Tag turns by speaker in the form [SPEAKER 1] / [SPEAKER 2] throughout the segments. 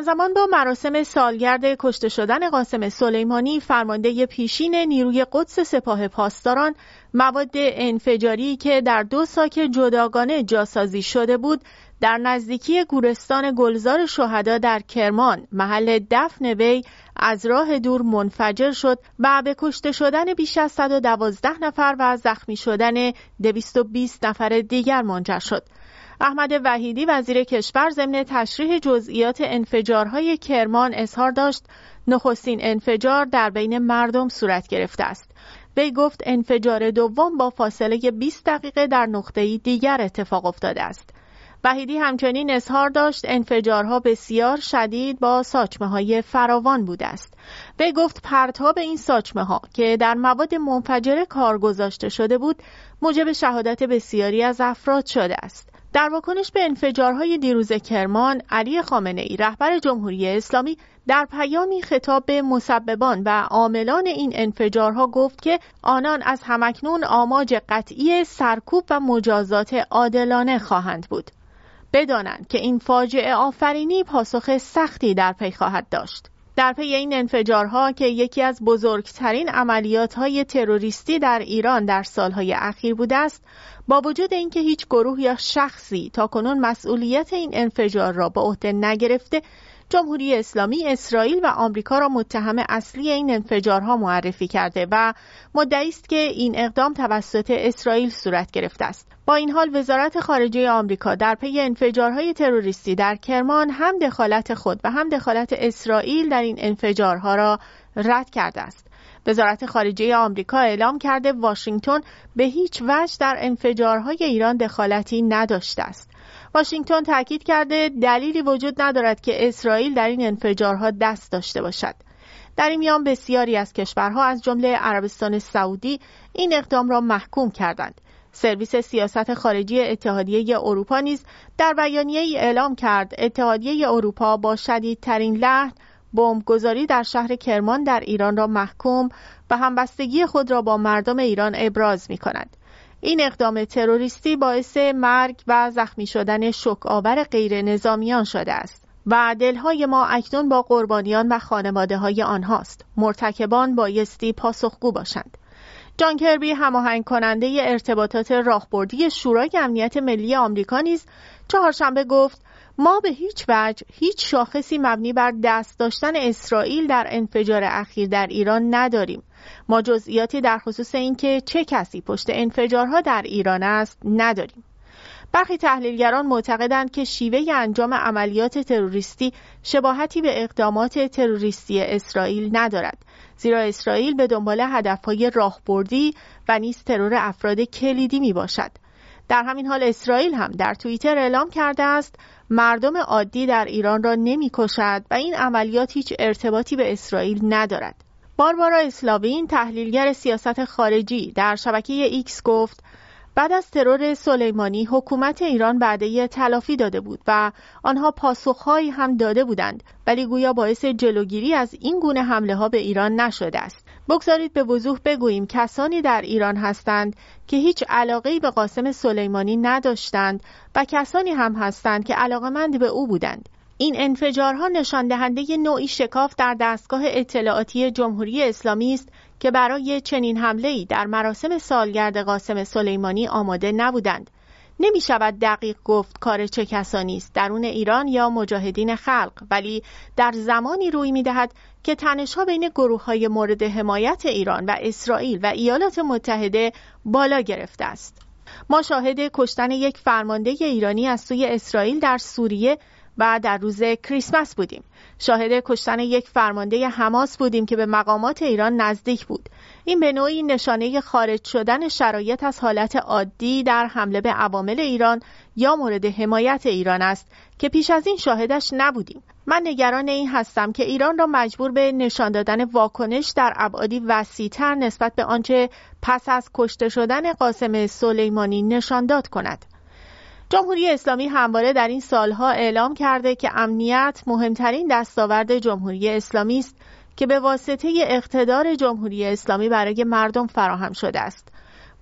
[SPEAKER 1] همزمان با مراسم سالگرد کشته شدن قاسم سلیمانی فرمانده پیشین نیروی قدس سپاه پاسداران مواد انفجاری که در دو ساک جداگانه جاسازی شده بود در نزدیکی گورستان گلزار شهدا در کرمان محل دفن وی از راه دور منفجر شد و به کشته شدن بیش از 112 نفر و زخمی شدن 220 نفر دیگر منجر شد. احمد وحیدی وزیر کشور ضمن تشریح جزئیات انفجارهای کرمان اظهار داشت نخستین انفجار در بین مردم صورت گرفته است وی گفت انفجار دوم با فاصله 20 دقیقه در نقطه دیگر اتفاق افتاده است وحیدی همچنین اظهار داشت انفجارها بسیار شدید با ساچمه های فراوان بوده است. وی گفت پرتاب این ساچمه ها که در مواد منفجره کار گذاشته شده بود موجب شهادت بسیاری از افراد شده است. در واکنش به انفجارهای دیروز کرمان علی خامنه ای رهبر جمهوری اسلامی در پیامی خطاب به مسببان و عاملان این انفجارها گفت که آنان از همکنون آماج قطعی سرکوب و مجازات عادلانه خواهند بود. بدانند که این فاجعه آفرینی پاسخ سختی در پی خواهد داشت. در پی این انفجارها که یکی از بزرگترین عملیات های تروریستی در ایران در سالهای اخیر بوده است با وجود اینکه هیچ گروه یا شخصی تا کنون مسئولیت این انفجار را به عهده نگرفته جمهوری اسلامی اسرائیل و آمریکا را متهم اصلی این انفجارها معرفی کرده و مدعی است که این اقدام توسط اسرائیل صورت گرفته است با این حال وزارت خارجه آمریکا در پی انفجارهای تروریستی در کرمان هم دخالت خود و هم دخالت اسرائیل در این انفجارها را رد کرده است وزارت خارجه آمریکا اعلام کرده واشنگتن به هیچ وجه در انفجارهای ایران دخالتی نداشته است. واشنگتن تاکید کرده دلیلی وجود ندارد که اسرائیل در این انفجارها دست داشته باشد. در این میان بسیاری از کشورها از جمله عربستان سعودی این اقدام را محکوم کردند. سرویس سیاست خارجی اتحادیه اروپا نیز در بیانیه ای اعلام کرد اتحادیه اروپا با شدیدترین لحن بمبگذاری در شهر کرمان در ایران را محکوم و همبستگی خود را با مردم ایران ابراز می کند. این اقدام تروریستی باعث مرگ و زخمی شدن شک آور غیر نظامیان شده است و دلهای ما اکنون با قربانیان و خانواده های آنهاست. مرتکبان بایستی پاسخگو باشند. جان کربی هماهنگ کننده ارتباطات راهبردی شورای امنیت ملی آمریکا نیز چهارشنبه گفت ما به هیچ وجه هیچ شاخصی مبنی بر دست داشتن اسرائیل در انفجار اخیر در ایران نداریم ما جزئیاتی در خصوص اینکه چه کسی پشت انفجارها در ایران است نداریم. برخی تحلیلگران معتقدند که شیوه انجام عملیات تروریستی شباهتی به اقدامات تروریستی اسرائیل ندارد. زیرا اسرائیل به دنبال هدفهای راهبردی و نیز ترور افراد کلیدی می باشد در همین حال اسرائیل هم در توییتر اعلام کرده است مردم عادی در ایران را نمی کشد و این عملیات هیچ ارتباطی به اسرائیل ندارد. باربارا اسلاوین تحلیلگر سیاست خارجی در شبکه ایکس گفت بعد از ترور سلیمانی حکومت ایران وعده تلافی داده بود و آنها پاسخهایی هم داده بودند ولی گویا باعث جلوگیری از این گونه حمله ها به ایران نشده است. بگذارید به وضوح بگوییم کسانی در ایران هستند که هیچ علاقه به قاسم سلیمانی نداشتند و کسانی هم هستند که علاقمند به او بودند. این انفجارها نشان دهنده نوعی شکاف در دستگاه اطلاعاتی جمهوری اسلامی است که برای چنین حمله در مراسم سالگرد قاسم سلیمانی آماده نبودند. نمی شود دقیق گفت کار چه کسانی است درون ایران یا مجاهدین خلق ولی در زمانی روی می دهد که تنشها بین گروه های مورد حمایت ایران و اسرائیل و ایالات متحده بالا گرفته است. ما شاهد کشتن یک فرمانده ایرانی از سوی اسرائیل در سوریه و در روز کریسمس بودیم. شاهد کشتن یک فرمانده حماس بودیم که به مقامات ایران نزدیک بود. این به نوعی نشانه خارج شدن شرایط از حالت عادی در حمله به عوامل ایران یا مورد حمایت ایران است که پیش از این شاهدش نبودیم. من نگران این هستم که ایران را مجبور به نشان دادن واکنش در ابعادی وسیعتر نسبت به آنچه پس از کشته شدن قاسم سلیمانی نشان داد کند. جمهوری اسلامی همواره در این سالها اعلام کرده که امنیت مهمترین دستاورد جمهوری اسلامی است که به واسطه اقتدار جمهوری اسلامی برای مردم فراهم شده است.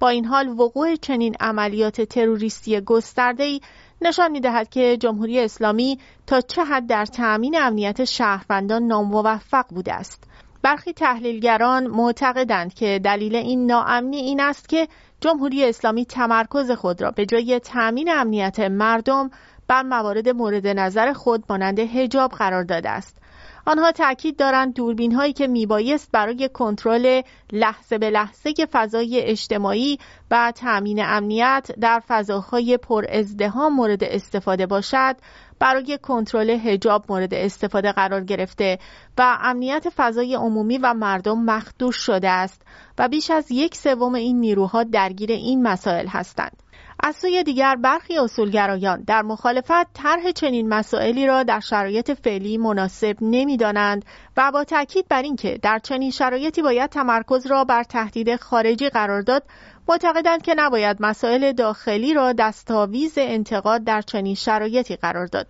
[SPEAKER 1] با این حال وقوع چنین عملیات تروریستی گسترده‌ای نشان می‌دهد که جمهوری اسلامی تا چه حد در تأمین امنیت شهروندان ناموفق بوده است. برخی تحلیلگران معتقدند که دلیل این ناامنی این است که جمهوری اسلامی تمرکز خود را به جای تأمین امنیت مردم بر موارد مورد نظر خود مانند هجاب قرار داده است. آنها تاکید دارند دوربین هایی که میبایست برای کنترل لحظه به لحظه فضای اجتماعی و تأمین امنیت در فضاهای پر ازدهام مورد استفاده باشد برای کنترل هجاب مورد استفاده قرار گرفته و امنیت فضای عمومی و مردم مخدوش شده است و بیش از یک سوم این نیروها درگیر این مسائل هستند. از سوی دیگر برخی اصولگرایان در مخالفت طرح چنین مسائلی را در شرایط فعلی مناسب نمی‌دانند و با تاکید بر اینکه در چنین شرایطی باید تمرکز را بر تهدید خارجی قرار داد معتقدند که نباید مسائل داخلی را دستاویز انتقاد در چنین شرایطی قرار داد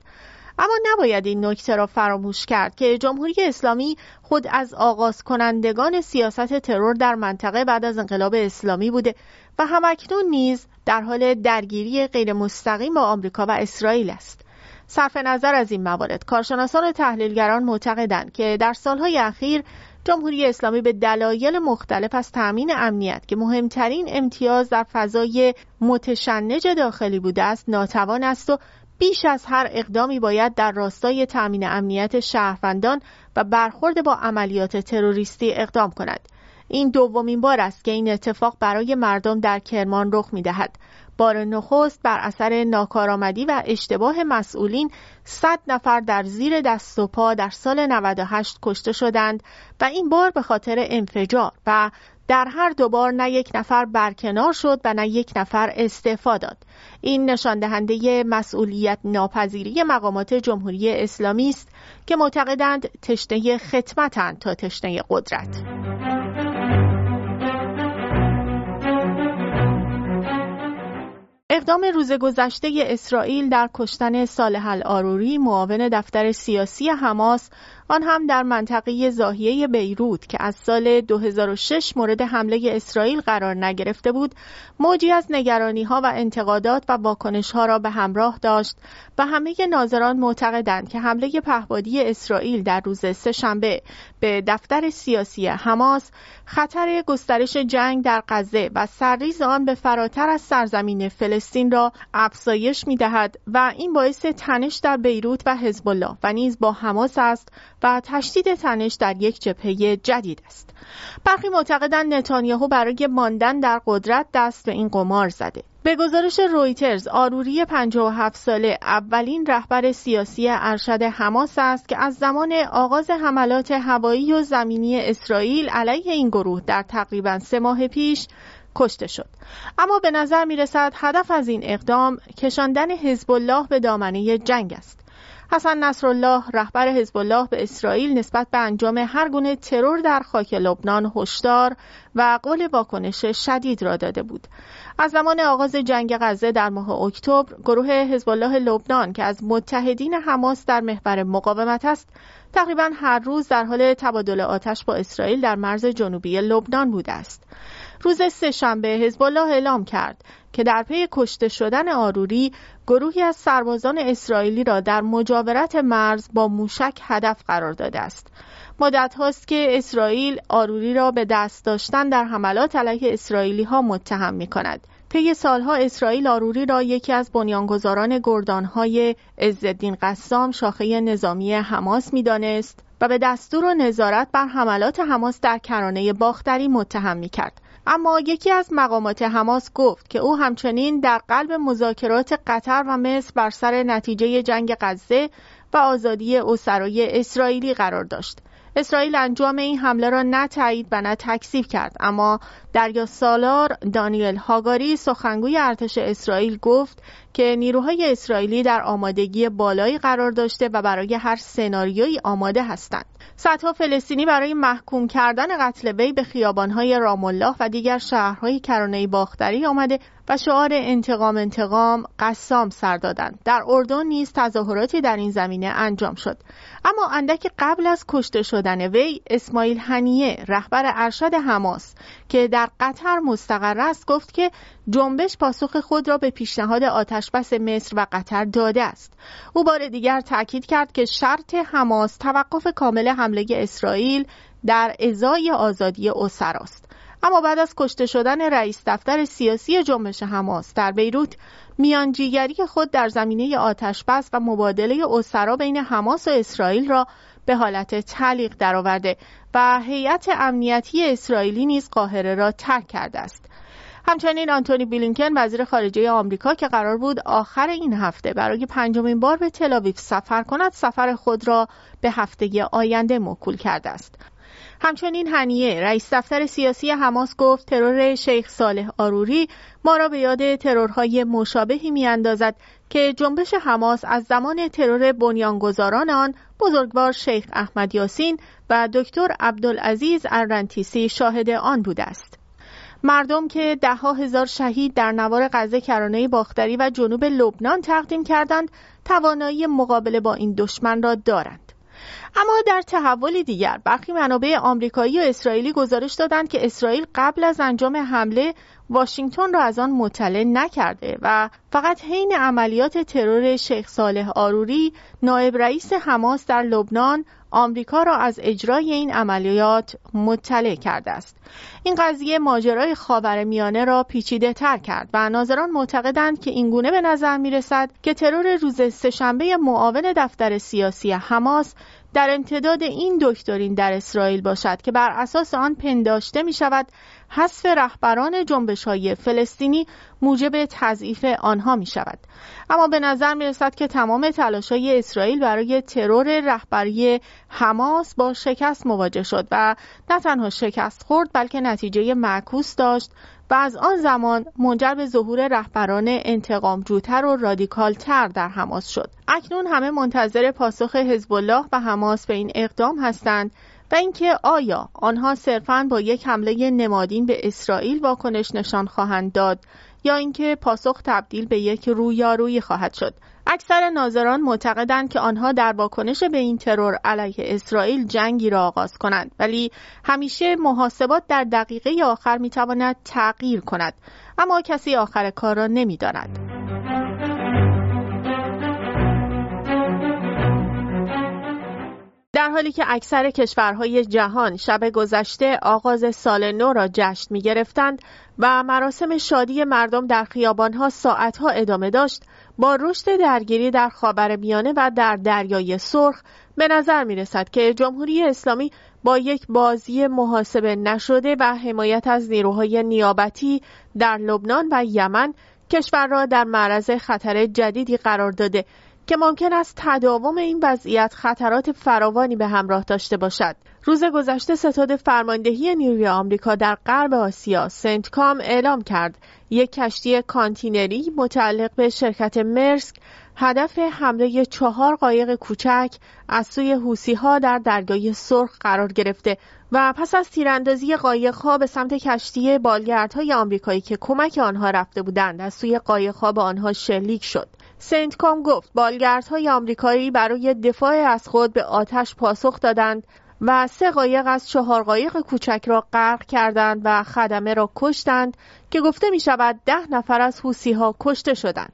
[SPEAKER 1] اما نباید این نکته را فراموش کرد که جمهوری اسلامی خود از آغاز کنندگان سیاست ترور در منطقه بعد از انقلاب اسلامی بوده و همکنون نیز در حال درگیری غیر مستقیم با آمریکا و اسرائیل است. صرف نظر از این موارد کارشناسان و تحلیلگران معتقدند که در سالهای اخیر جمهوری اسلامی به دلایل مختلف از تأمین امنیت که مهمترین امتیاز در فضای متشنج داخلی بوده است ناتوان است و بیش از هر اقدامی باید در راستای تأمین امنیت شهروندان و برخورد با عملیات تروریستی اقدام کند. این دومین بار است که این اتفاق برای مردم در کرمان رخ می دهد. بار نخست بر اثر ناکارآمدی و اشتباه مسئولین 100 نفر در زیر دست و پا در سال 98 کشته شدند و این بار به خاطر انفجار و در هر دوبار نه یک نفر برکنار شد و نه یک نفر استعفا داد. این نشان دهنده مسئولیت ناپذیری مقامات جمهوری اسلامی است که معتقدند تشنه خدمتند تا تشنه قدرت. اقدام روز گذشته اسرائیل در کشتن صالح الآروری معاون دفتر سیاسی حماس آن هم در منطقه زاهیه بیروت که از سال 2006 مورد حمله اسرائیل قرار نگرفته بود موجی از نگرانی ها و انتقادات و واکنش ها را به همراه داشت و همه ناظران معتقدند که حمله پهبادی اسرائیل در روز سهشنبه به دفتر سیاسی حماس خطر گسترش جنگ در غزه و سرریز آن به فراتر از سرزمین فلسطین را افزایش می دهد و این باعث تنش در بیروت و حزب الله و نیز با حماس است و تشدید تنش در یک جبهه جدید است. برخی معتقدند نتانیاهو برای ماندن در قدرت دست به این قمار زده. به گزارش رویترز آروری 57 ساله اولین رهبر سیاسی ارشد حماس است که از زمان آغاز حملات هوایی و زمینی اسرائیل علیه این گروه در تقریبا سه ماه پیش کشته شد اما به نظر می رسد هدف از این اقدام کشاندن حزب الله به دامنه جنگ است حسن نصرالله رهبر حزب الله به اسرائیل نسبت به انجام هر گونه ترور در خاک لبنان هشدار و قول واکنش شدید را داده بود. از زمان آغاز جنگ غزه در ماه اکتبر گروه حزب الله لبنان که از متحدین حماس در محور مقاومت است تقریبا هر روز در حال تبادل آتش با اسرائیل در مرز جنوبی لبنان بوده است. روز سهشنبه حزب الله اعلام کرد که در پی کشته شدن آروری گروهی از سربازان اسرائیلی را در مجاورت مرز با موشک هدف قرار داده است مدت هاست که اسرائیل آروری را به دست داشتن در حملات علیه اسرائیلی ها متهم می کند. طی سالها اسرائیل آروری را یکی از بنیانگذاران گردانهای عزالدین قسام شاخه نظامی حماس می‌دانست و به دستور و نظارت بر حملات حماس در کرانه باختری متهم می کرد. اما یکی از مقامات حماس گفت که او همچنین در قلب مذاکرات قطر و مصر بر سر نتیجه جنگ غزه و آزادی اسرای اسرائیلی قرار داشت. اسرائیل انجام این حمله را نه تایید و نه تکذیب کرد اما دریا سالار دانیل هاگاری سخنگوی ارتش اسرائیل گفت که نیروهای اسرائیلی در آمادگی بالایی قرار داشته و برای هر سناریویی آماده هستند. صدها فلسطینی برای محکوم کردن قتل وی به خیابانهای رام الله و دیگر شهرهای کرانه باختری آمده و شعار انتقام انتقام قسام سر دادند. در اردن نیز تظاهراتی در این زمینه انجام شد. اما اندک قبل از کشته شدن وی اسماعیل هنیه رهبر ارشد حماس که در قطر مستقر است گفت که جنبش پاسخ خود را به پیشنهاد آتش آتشبس مصر و قطر داده است. او بار دیگر تاکید کرد که شرط حماس توقف کامل حمله اسرائیل در ازای آزادی اسراست اما بعد از کشته شدن رئیس دفتر سیاسی جنبش حماس در بیروت میانجیگری خود در زمینه آتشبس و مبادله اسرا بین حماس و اسرائیل را به حالت تعلیق درآورده و هیئت امنیتی اسرائیلی نیز قاهره را ترک کرده است. همچنین آنتونی بلینکن وزیر خارجه آمریکا که قرار بود آخر این هفته برای پنجمین بار به تلاویف سفر کند سفر خود را به هفته آینده موکول کرده است همچنین هنیه رئیس دفتر سیاسی حماس گفت ترور شیخ صالح آروری ما را به یاد ترورهای مشابهی میاندازد که جنبش حماس از زمان ترور بنیانگذاران آن بزرگوار شیخ احمد یاسین و دکتر عبدالعزیز ارنتیسی شاهد آن بوده است. مردم که دهها هزار شهید در نوار غزه کرانه باختری و جنوب لبنان تقدیم کردند توانایی مقابله با این دشمن را دارند. اما در تحول دیگر برخی منابع آمریکایی و اسرائیلی گزارش دادند که اسرائیل قبل از انجام حمله واشنگتن را از آن مطلع نکرده و فقط حین عملیات ترور شیخ صالح آروری نایب رئیس حماس در لبنان آمریکا را از اجرای این عملیات مطلع کرده است. این قضیه ماجرای میانه را پیچیده تر کرد و ناظران معتقدند که اینگونه به نظر می رسد که ترور روز سهشنبه معاون دفتر سیاسی حماس در امتداد این دکترین در اسرائیل باشد که بر اساس آن پنداشته می شود حذف رهبران جنبش های فلسطینی موجب تضعیف آنها می شود اما به نظر می رسد که تمام تلاش های اسرائیل برای ترور رهبری حماس با شکست مواجه شد و نه تنها شکست خورد بلکه نتیجه معکوس داشت و از آن زمان منجر به ظهور رهبران انتقام جوتر و رادیکال تر در حماس شد. اکنون همه منتظر پاسخ حزب الله و حماس به این اقدام هستند و اینکه آیا آنها صرفا با یک حمله نمادین به اسرائیل واکنش نشان خواهند داد یا اینکه پاسخ تبدیل به یک رویارویی خواهد شد. اکثر ناظران معتقدند که آنها در واکنش به این ترور علیه اسرائیل جنگی را آغاز کنند ولی همیشه محاسبات در دقیقه آخر می‌تواند تغییر کند اما کسی آخر کار را نمی‌داند. در حالی که اکثر کشورهای جهان شب گذشته آغاز سال نو را جشن می گرفتند و مراسم شادی مردم در خیابانها ساعتها ادامه داشت با رشد درگیری در میانه و در دریای سرخ به نظر می رسد که جمهوری اسلامی با یک بازی محاسبه نشده و حمایت از نیروهای نیابتی در لبنان و یمن کشور را در معرض خطر جدیدی قرار داده که ممکن است تداوم این وضعیت خطرات فراوانی به همراه داشته باشد. روز گذشته ستاد فرماندهی نیروی آمریکا در غرب آسیا سنتکام اعلام کرد یک کشتی کانتینری متعلق به شرکت مرسک هدف حمله چهار قایق کوچک از سوی حوثی ها در دریای سرخ قرار گرفته و پس از تیراندازی قایق ها به سمت کشتی بالگردهای آمریکایی که کمک آنها رفته بودند از سوی قایق ها به آنها شلیک شد سنتکام گفت بالگردهای آمریکایی برای دفاع از خود به آتش پاسخ دادند و سه قایق از چهار قایق کوچک را غرق کردند و خدمه را کشتند که گفته می شود ده نفر از حوسی ها کشته شدند.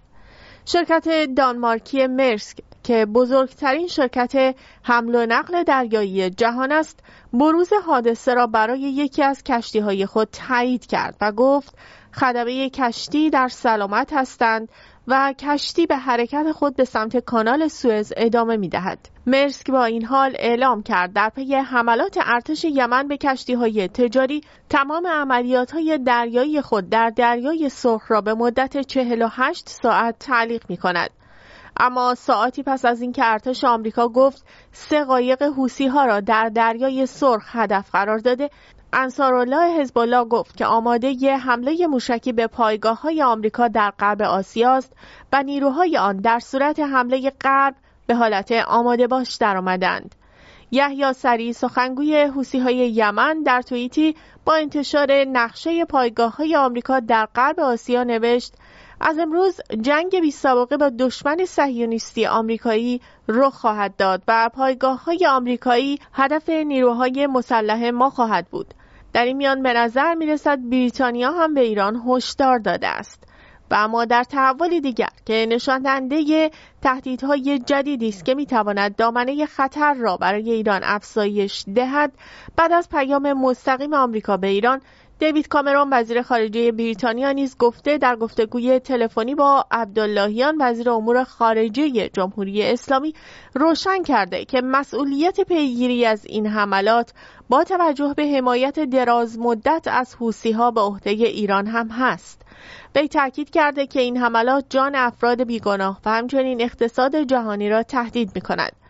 [SPEAKER 1] شرکت دانمارکی مرسک که بزرگترین شرکت حمل و نقل دریایی جهان است بروز حادثه را برای یکی از کشتی های خود تایید کرد و گفت خدمه کشتی در سلامت هستند و کشتی به حرکت خود به سمت کانال سوئز ادامه می دهد. مرسک با این حال اعلام کرد در پی حملات ارتش یمن به کشتی های تجاری تمام عملیات های دریایی خود در دریای سرخ را به مدت 48 ساعت تعلیق می کند. اما ساعتی پس از اینکه ارتش آمریکا گفت سه قایق حوسی ها را در دریای سرخ هدف قرار داده انصارالله حزب الله گفت که آماده ی حمله موشکی به پایگاه های آمریکا در غرب آسیا است و نیروهای آن در صورت حمله غرب به حالت آماده باش درآمدند. یحیی سری سخنگوی حوسی های یمن در توییتی با انتشار نقشه پایگاه های آمریکا در غرب آسیا نوشت از امروز جنگ بی سابقه با دشمن صهیونیستی آمریکایی رخ خواهد داد و پایگاه های آمریکایی هدف نیروهای مسلح ما خواهد بود. در این میان به نظر می رسد بریتانیا هم به ایران هشدار داده است. و اما در تحولی دیگر که نشان دهنده تهدیدهای جدیدی است که می‌تواند دامنه خطر را برای ایران افزایش دهد بعد از پیام مستقیم آمریکا به ایران دیوید کامرون وزیر خارجه بریتانیا نیز گفته در گفتگوی تلفنی با عبداللهیان وزیر امور خارجه جمهوری اسلامی روشن کرده که مسئولیت پیگیری از این حملات با توجه به حمایت دراز مدت از حوسی ها به عهده ایران هم هست. وی تاکید کرده که این حملات جان افراد بیگناه و همچنین اقتصاد جهانی را تهدید می کند.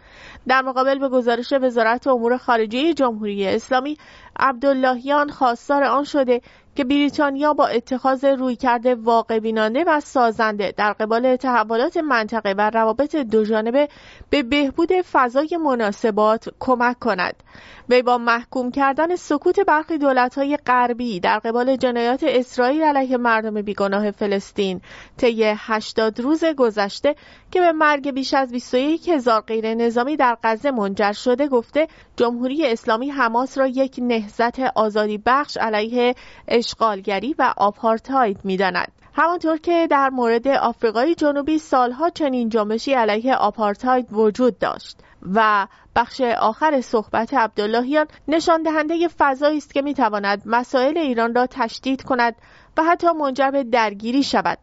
[SPEAKER 1] در مقابل به گزارش وزارت امور خارجه جمهوری اسلامی عبداللهیان خواستار آن شده که بریتانیا با اتخاذ رویکرد واقع بینانه و سازنده در قبال تحولات منطقه و روابط جانبه به بهبود فضای مناسبات کمک کند. وی با محکوم کردن سکوت برخی دولت‌های غربی در قبال جنایات اسرائیل علیه مردم بیگناه فلسطین طی 80 روز گذشته که به مرگ بیش از 21 هزار غیر نظامی در غزه منجر شده گفته جمهوری اسلامی حماس را یک نهضت آزادی بخش علیه اشغالگری و آپارتاید می‌داند. همانطور که در مورد آفریقای جنوبی سالها چنین جنبشی علیه آپارتاید وجود داشت و بخش آخر صحبت عبداللهیان نشان دهنده فضایی است که می‌تواند مسائل ایران را تشدید کند و حتی منجر به درگیری شود.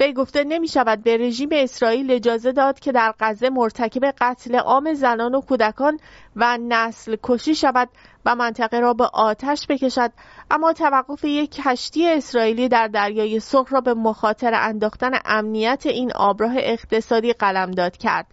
[SPEAKER 1] وی گفته نمی شود به رژیم اسرائیل اجازه داد که در غزه مرتکب قتل عام زنان و کودکان و نسل کشی شود و منطقه را به آتش بکشد اما توقف یک کشتی اسرائیلی در دریای سرخ را به مخاطر انداختن امنیت این آبراه اقتصادی قلمداد کرد.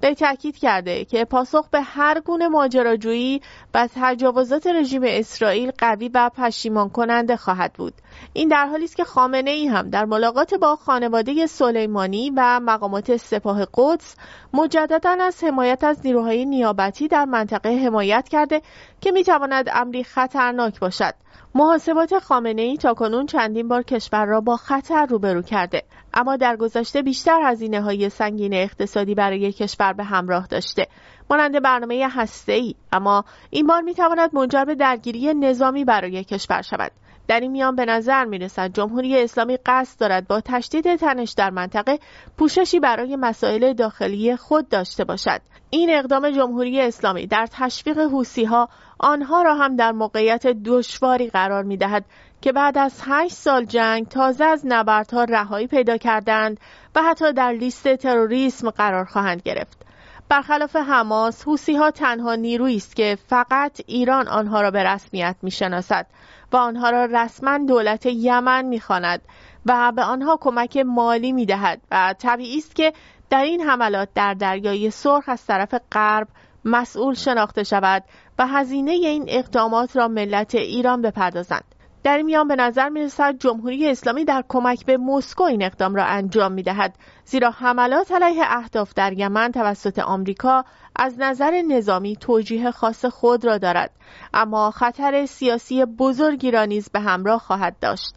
[SPEAKER 1] به تاکید کرده که پاسخ به هر گونه ماجراجویی و تجاوزات رژیم اسرائیل قوی و پشیمان کننده خواهد بود. این در حالی است که خامنه ای هم در ملاقات با خانواده سلیمانی و مقامات سپاه قدس مجددا از حمایت از نیروهای نیابتی در منطقه حمایت کرده که می‌تواند امری خطرناک باشد. محاسبات خامنه ای تا کنون چندین بار کشور را با خطر روبرو کرده. اما در گذشته بیشتر هزینه های سنگین اقتصادی برای کشور به همراه داشته. مانند برنامه هسته ای اما این بار می تواند منجر به درگیری نظامی برای کشور شود. در این میان به نظر می رسد جمهوری اسلامی قصد دارد با تشدید تنش در منطقه پوششی برای مسائل داخلی خود داشته باشد. این اقدام جمهوری اسلامی در تشویق حوسی ها آنها را هم در موقعیت دشواری قرار می دهد که بعد از هشت سال جنگ تازه از نبردها رهایی پیدا کردند و حتی در لیست تروریسم قرار خواهند گرفت. برخلاف حماس، حوسی ها تنها نیرویی است که فقط ایران آنها را به رسمیت می‌شناسد و آنها را رسما دولت یمن می‌خواند و به آنها کمک مالی می‌دهد و طبیعی است که در این حملات در دریای سرخ از طرف غرب مسئول شناخته شود و هزینه این اقدامات را ملت ایران بپردازند در میان به نظر می رسد جمهوری اسلامی در کمک به مسکو این اقدام را انجام می دهد زیرا حملات علیه اهداف در یمن توسط آمریکا از نظر نظامی توجیه خاص خود را دارد اما خطر سیاسی بزرگی را نیز به همراه خواهد داشت.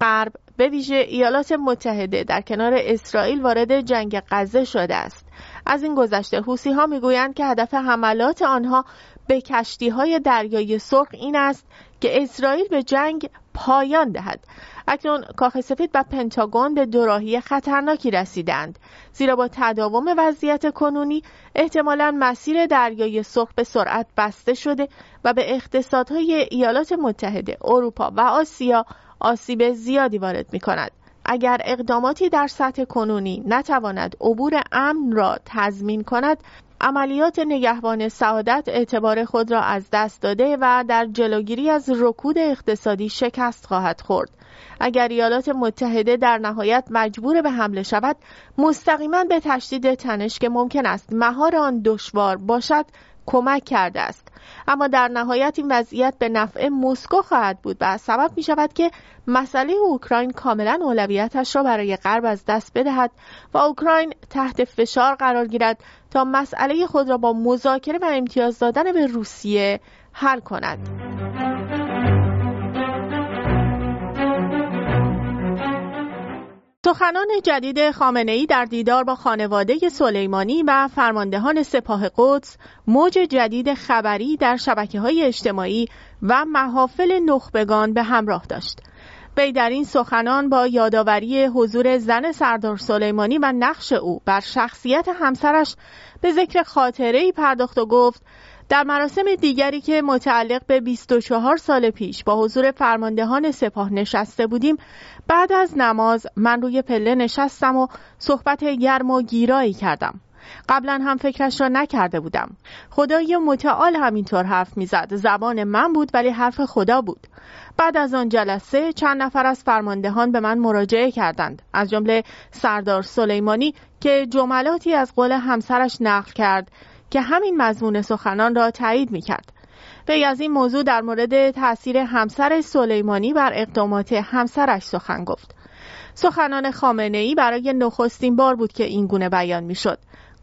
[SPEAKER 1] غرب به ویژه ایالات متحده در کنار اسرائیل وارد جنگ غزه شده است. از این گذشته حوسی ها می‌گویند که هدف حملات آنها به کشتی های دریای سرخ این است که اسرائیل به جنگ پایان دهد. اکنون کاخ سفید و پنتاگون به دوراهی خطرناکی رسیدند. زیرا با تداوم وضعیت کنونی احتمالا مسیر دریای سرخ به سرعت بسته شده و به اقتصادهای ایالات متحده اروپا و آسیا آسیب زیادی وارد می کند اگر اقداماتی در سطح کنونی نتواند عبور امن را تضمین کند عملیات نگهبان سعادت اعتبار خود را از دست داده و در جلوگیری از رکود اقتصادی شکست خواهد خورد. اگر ایالات متحده در نهایت مجبور به حمله شود مستقیما به تشدید تنش که ممکن است مهار آن دشوار باشد کمک کرده است اما در نهایت این وضعیت به نفع مسکو خواهد بود و سبب می شود که مسئله اوکراین کاملا اولویتش را برای غرب از دست بدهد و اوکراین تحت فشار قرار گیرد تا مسئله خود را با مذاکره و امتیاز دادن به روسیه حل کند. سخنان جدید خامنه ای در دیدار با خانواده سلیمانی و فرماندهان سپاه قدس موج جدید خبری در شبکه های اجتماعی و محافل نخبگان به همراه داشت. وی در این سخنان با یادآوری حضور زن سردار سلیمانی و نقش او بر شخصیت همسرش به ذکر خاطره ای پرداخت و گفت در مراسم دیگری که متعلق به 24 سال پیش با حضور فرماندهان سپاه نشسته بودیم بعد از نماز من روی پله نشستم و صحبت گرم و گیرایی کردم. قبلا هم فکرش را نکرده بودم. خدای متعال همینطور حرف می‌زد. زبان من بود ولی حرف خدا بود. بعد از آن جلسه چند نفر از فرماندهان به من مراجعه کردند. از جمله سردار سلیمانی که جملاتی از قول همسرش نقل کرد که همین مضمون سخنان را تایید می کرد. وی از این موضوع در مورد تاثیر همسر سلیمانی بر اقدامات همسرش سخن گفت. سخنان خامنه ای برای نخستین بار بود که این گونه بیان می شد.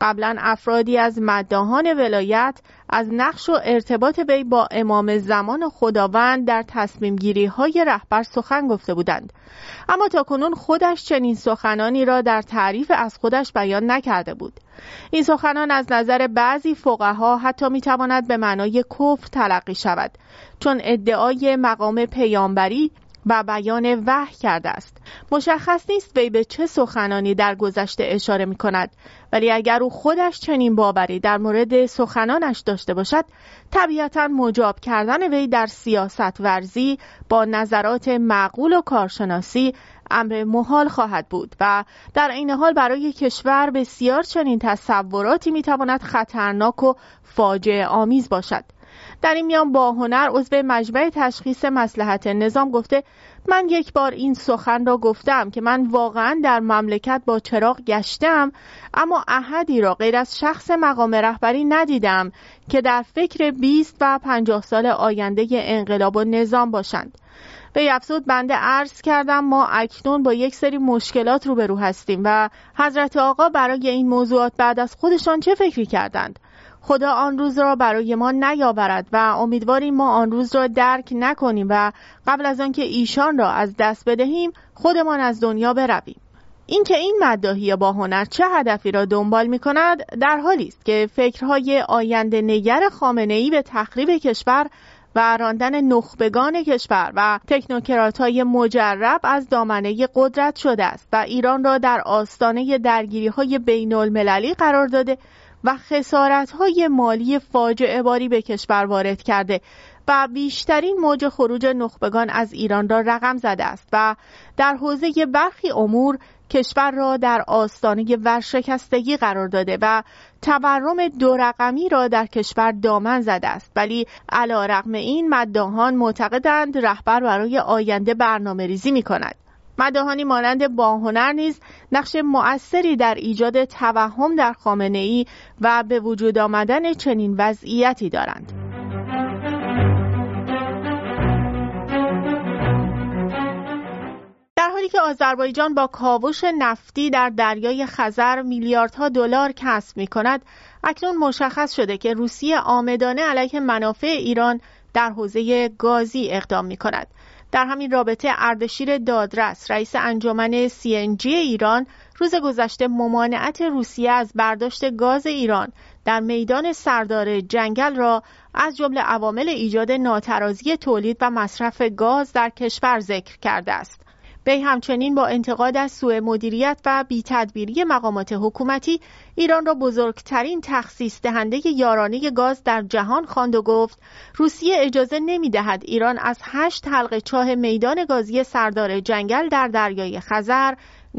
[SPEAKER 1] قبلا افرادی از مداهان ولایت از نقش و ارتباط وی با امام زمان خداوند در تصمیم گیری های رهبر سخن گفته بودند. اما تا کنون خودش چنین سخنانی را در تعریف از خودش بیان نکرده بود. این سخنان از نظر بعضی فقها حتی می‌تواند به معنای کفر تلقی شود چون ادعای مقام پیامبری و بیان وحی کرده است. مشخص نیست وی به چه سخنانی در گذشته اشاره می کند. ولی اگر او خودش چنین باوری در مورد سخنانش داشته باشد طبیعتا مجاب کردن وی در سیاست ورزی با نظرات معقول و کارشناسی امر محال خواهد بود و در این حال برای کشور بسیار چنین تصوراتی می‌تواند خطرناک و فاجعه آمیز باشد. در این میان با هنر عضو مجمع تشخیص مسلحت نظام گفته من یک بار این سخن را گفتم که من واقعا در مملکت با چراغ گشتم اما احدی را غیر از شخص مقام رهبری ندیدم که در فکر 20 و 50 سال آینده انقلاب و نظام باشند. به افزود بنده عرض کردم ما اکنون با یک سری مشکلات روبرو هستیم و حضرت آقا برای این موضوعات بعد از خودشان چه فکری کردند؟ خدا آن روز را برای ما نیاورد و امیدواریم ما آن روز را درک نکنیم و قبل از آنکه ایشان را از دست بدهیم خودمان از دنیا برویم. اینکه این مداحی با هنر چه هدفی را دنبال می کند در حالی است که فکرهای آینده نگر خامنه ای به تخریب کشور و راندن نخبگان کشور و تکنوکرات های مجرب از دامنه قدرت شده است و ایران را در آستانه درگیری های بین المللی قرار داده و خسارت های مالی فاجعه باری به کشور وارد کرده و بیشترین موج خروج نخبگان از ایران را رقم زده است و در حوزه برخی امور کشور را در آستانه ورشکستگی قرار داده و تورم دو رقمی را در کشور دامن زده است. ولی علا رقم این مداهان معتقدند رهبر برای آینده برنامه ریزی می کند مداهانی مانند باهنر نیز نقش مؤثری در ایجاد توهم در خامنه ای و به وجود آمدن چنین وضعیتی دارند. در حالی که آذربایجان با کاوش نفتی در دریای خزر میلیاردها دلار کسب می کند، اکنون مشخص شده که روسیه آمدانه علیه منافع ایران در حوزه گازی اقدام می کند. در همین رابطه اردشیر دادرس رئیس انجمن سی ایران روز گذشته ممانعت روسیه از برداشت گاز ایران در میدان سردار جنگل را از جمله عوامل ایجاد ناترازی تولید و مصرف گاز در کشور ذکر کرده است. وی همچنین با انتقاد از سوء مدیریت و بیتدبیری مقامات حکومتی ایران را بزرگترین تخصیص دهنده یارانه گاز در جهان خواند و گفت روسیه اجازه نمی دهد ایران از هشت حلقه چاه میدان گازی سردار جنگل در دریای خزر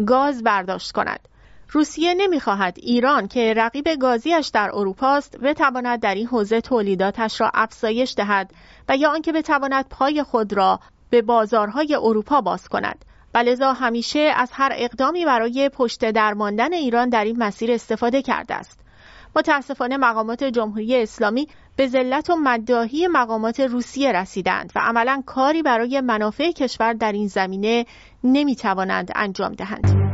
[SPEAKER 1] گاز برداشت کند. روسیه نمی‌خواهد ایران که رقیب گازیش در اروپا است بتواند در این حوزه تولیداتش را افزایش دهد و یا آنکه بتواند پای خود را به بازارهای اروپا باز کند و همیشه از هر اقدامی برای پشت درماندن ایران در این مسیر استفاده کرده است. متاسفانه مقامات جمهوری اسلامی به ذلت و مداهی مقامات روسیه رسیدند و عملا کاری برای منافع کشور در این زمینه نمی توانند انجام دهند.